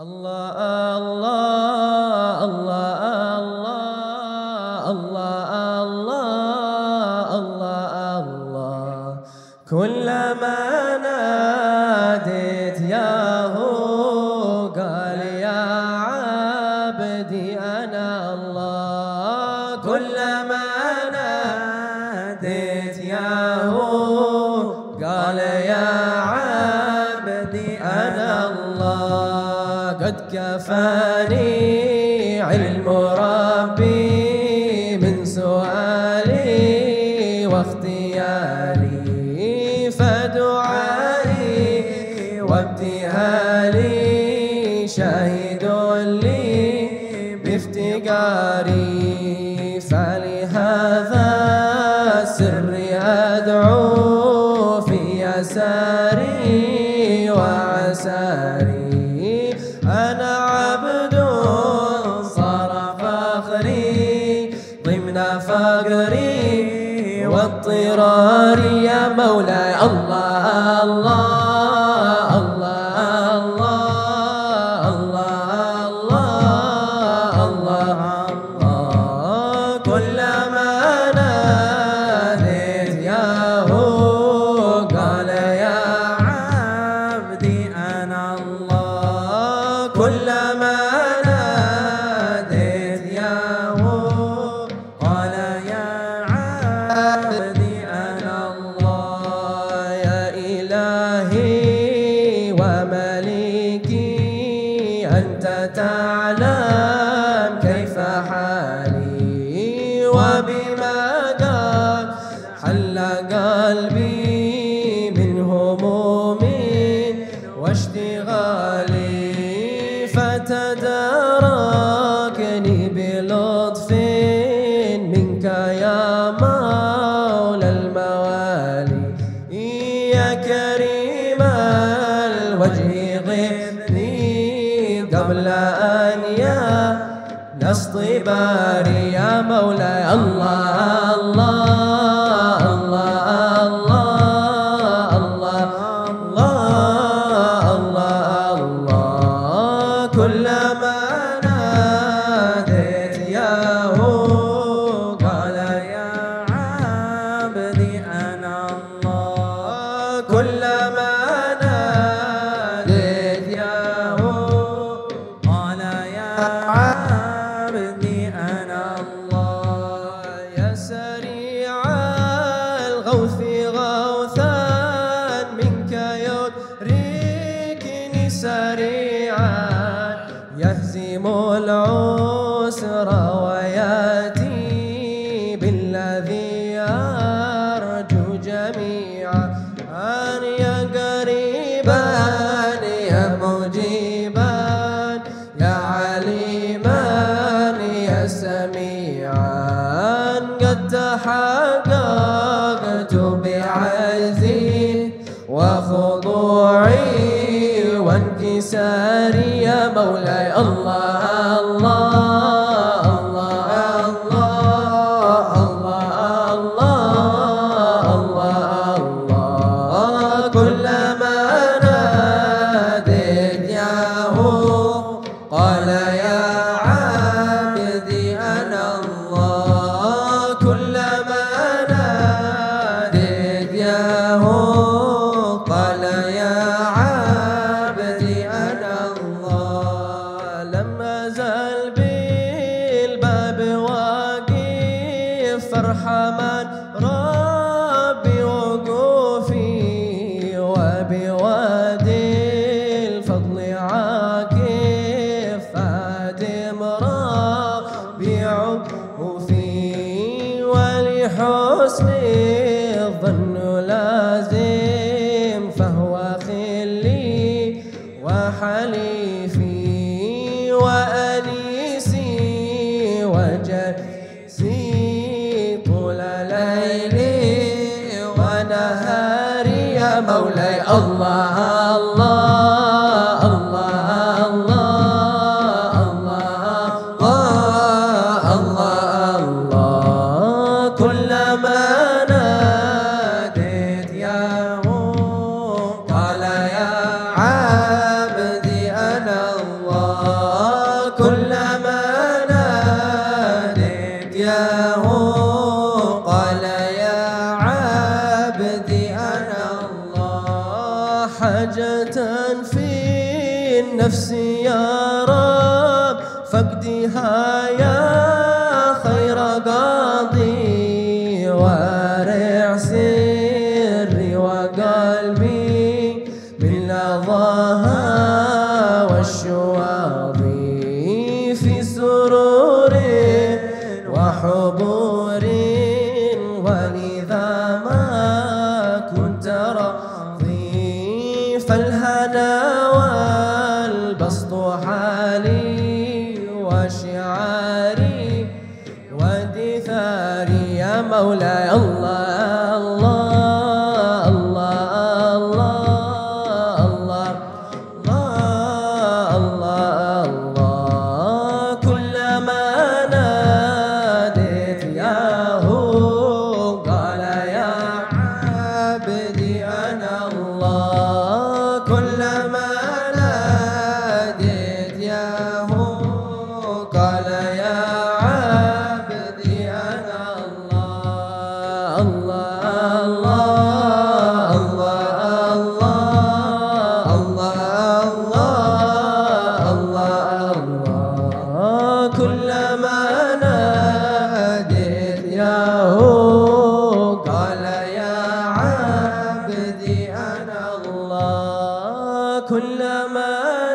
الله الله الله الله الله الله الله كلما ناديت يا هو قال يا عبدي أنا الله كلما ناديت يا هو قال يا عبدي أنا الله قد كفاني علم ربي من سؤالي واختياري فدعائي وابتهالي شاهد لي بافتقاري فلهذا السر أدعو ضمن فقري واضطراري يا مولاي. الله الله الله الله الله كلما ناديت يا قال يا عبدي أنا الله. كلما إلهي ومليكي أنت تعلم كيف حالي وبما حل قلبي من هموم واشتغالي. فتداركني بلطف منك يا مولى الموالي. يا كريم وجهي غبني قبل أن يا نصطباري يا مولاي الله. عبدي أنا الله. يا سريع الغوث غوثا منك سريعا. يهزم العسر ويأتي بالذي أرجو جميعا. أن يا قريبا يا مجيبا تحققت بعزي وخضوعي وانكساري يا مولاي الله الله. فارحمن ربي وقوفي وبوادي الفضل عاكف فادم ربي عقوفي ولحسن الظن لازم حاجة في النفس يا رب فقدها يا رب مولاي الله. وكلما